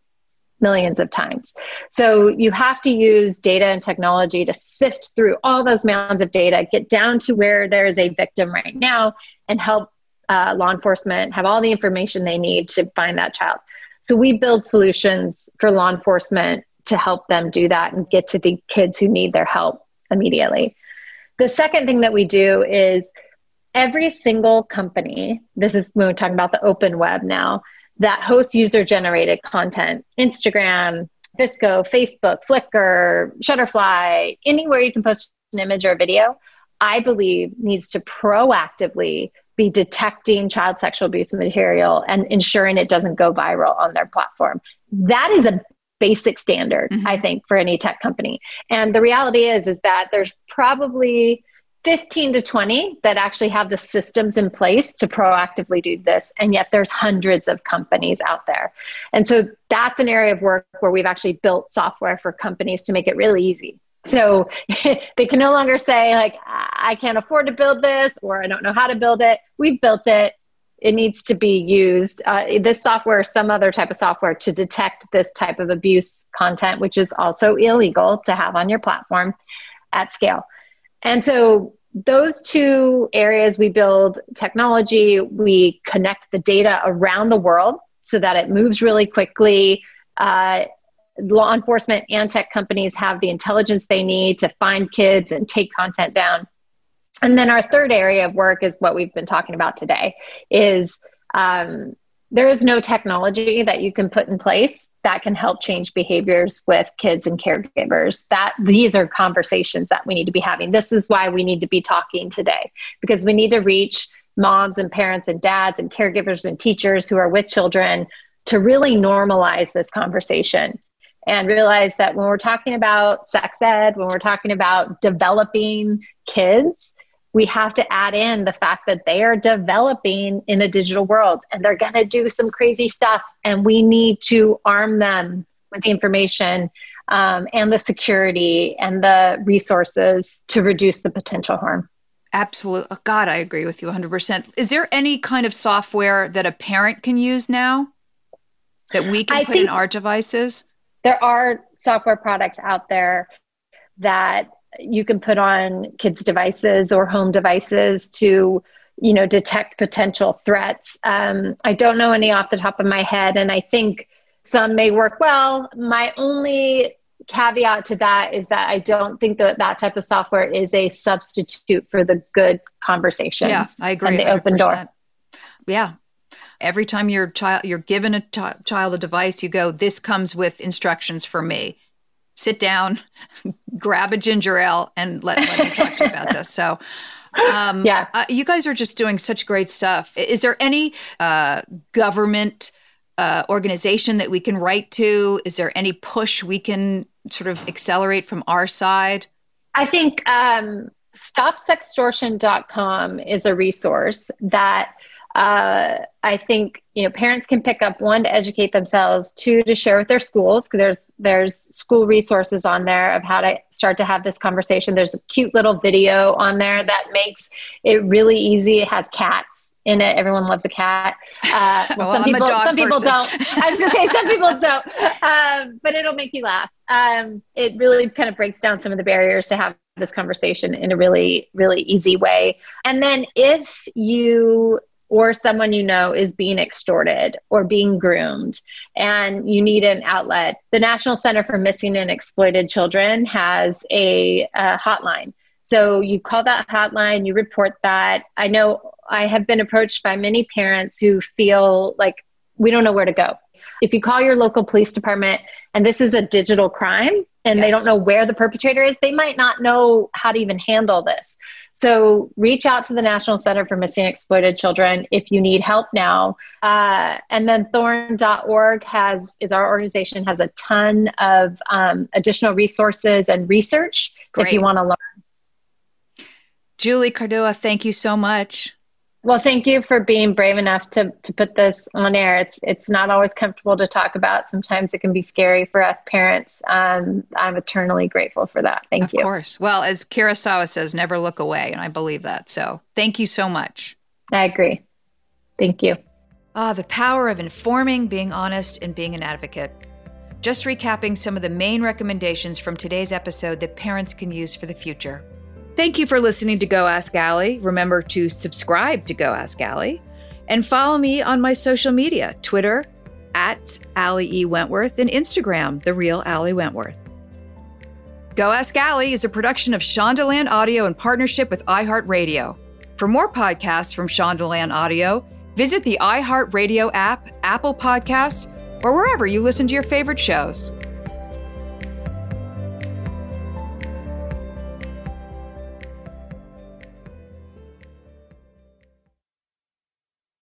millions of times. So, you have to use data and technology to sift through all those mounds of data, get down to where there's a victim right now, and help uh, law enforcement have all the information they need to find that child. So, we build solutions for law enforcement to help them do that and get to the kids who need their help immediately. The second thing that we do is every single company, this is when we're talking about the open web now, that hosts user generated content, Instagram, VSCO, Facebook, Flickr, Shutterfly, anywhere you can post an image or a video, I believe needs to proactively be detecting child sexual abuse material and ensuring it doesn't go viral on their platform. That is a basic standard mm-hmm. i think for any tech company and the reality is is that there's probably 15 to 20 that actually have the systems in place to proactively do this and yet there's hundreds of companies out there and so that's an area of work where we've actually built software for companies to make it really easy so <laughs> they can no longer say like i can't afford to build this or i don't know how to build it we've built it it needs to be used. Uh, this software some other type of software to detect this type of abuse content, which is also illegal to have on your platform at scale. And so, those two areas we build technology, we connect the data around the world so that it moves really quickly. Uh, law enforcement and tech companies have the intelligence they need to find kids and take content down. And then our third area of work is what we've been talking about today is um, there is no technology that you can put in place that can help change behaviors with kids and caregivers. That these are conversations that we need to be having. This is why we need to be talking today because we need to reach moms and parents and dads and caregivers and teachers who are with children to really normalize this conversation and realize that when we're talking about sex ed when we're talking about developing kids we have to add in the fact that they are developing in a digital world and they're going to do some crazy stuff and we need to arm them with the information um, and the security and the resources to reduce the potential harm. Absolutely oh, god i agree with you 100% is there any kind of software that a parent can use now that we can I put in our devices there are software products out there that you can put on kids' devices or home devices to you know detect potential threats. Um, i don't know any off the top of my head and i think some may work well. My only caveat to that is that i don't think that that type of software is a substitute for the good conversations yeah i agree and the 100%. open door. yeah every time your child you're given a t- child a device you go this comes with instructions for me sit down, <laughs> grab a ginger ale, and let, let me talk to you about this. So, um, yeah, uh, you guys are just doing such great stuff. Is there any uh, government uh, organization that we can write to? Is there any push we can sort of accelerate from our side? I think um, stopsextortion.com is a resource that uh, I think you know parents can pick up one to educate themselves, two to share with their schools because there's there's school resources on there of how to start to have this conversation. There's a cute little video on there that makes it really easy. It has cats in it. Everyone loves a cat. Uh, <laughs> well, well, some people some people don't. <laughs> I was gonna say some people don't, um, but it'll make you laugh. Um, it really kind of breaks down some of the barriers to have this conversation in a really really easy way. And then if you or someone you know is being extorted or being groomed and you need an outlet, the National Center for Missing and Exploited Children has a, a hotline. So you call that hotline, you report that. I know I have been approached by many parents who feel like we don't know where to go. If you call your local police department and this is a digital crime and yes. they don't know where the perpetrator is, they might not know how to even handle this. So reach out to the National Center for Missing Exploited Children if you need help now. Uh, and then thorn.org has is our organization has a ton of um, additional resources and research Great. if you want to learn. Julie Cordua, thank you so much. Well, thank you for being brave enough to to put this on air. It's it's not always comfortable to talk about. Sometimes it can be scary for us parents. Um, I'm eternally grateful for that. Thank of you. Of course. Well, as Kurosawa says, never look away, and I believe that. So, thank you so much. I agree. Thank you. Ah, the power of informing, being honest, and being an advocate. Just recapping some of the main recommendations from today's episode that parents can use for the future. Thank you for listening to Go Ask Ali. Remember to subscribe to Go Ask Ali and follow me on my social media Twitter at Ali E. Wentworth and Instagram, The Real Ali Wentworth. Go Ask Ali is a production of Shondaland Audio in partnership with iHeartRadio. For more podcasts from Shondaland Audio, visit the iHeartRadio app, Apple Podcasts, or wherever you listen to your favorite shows.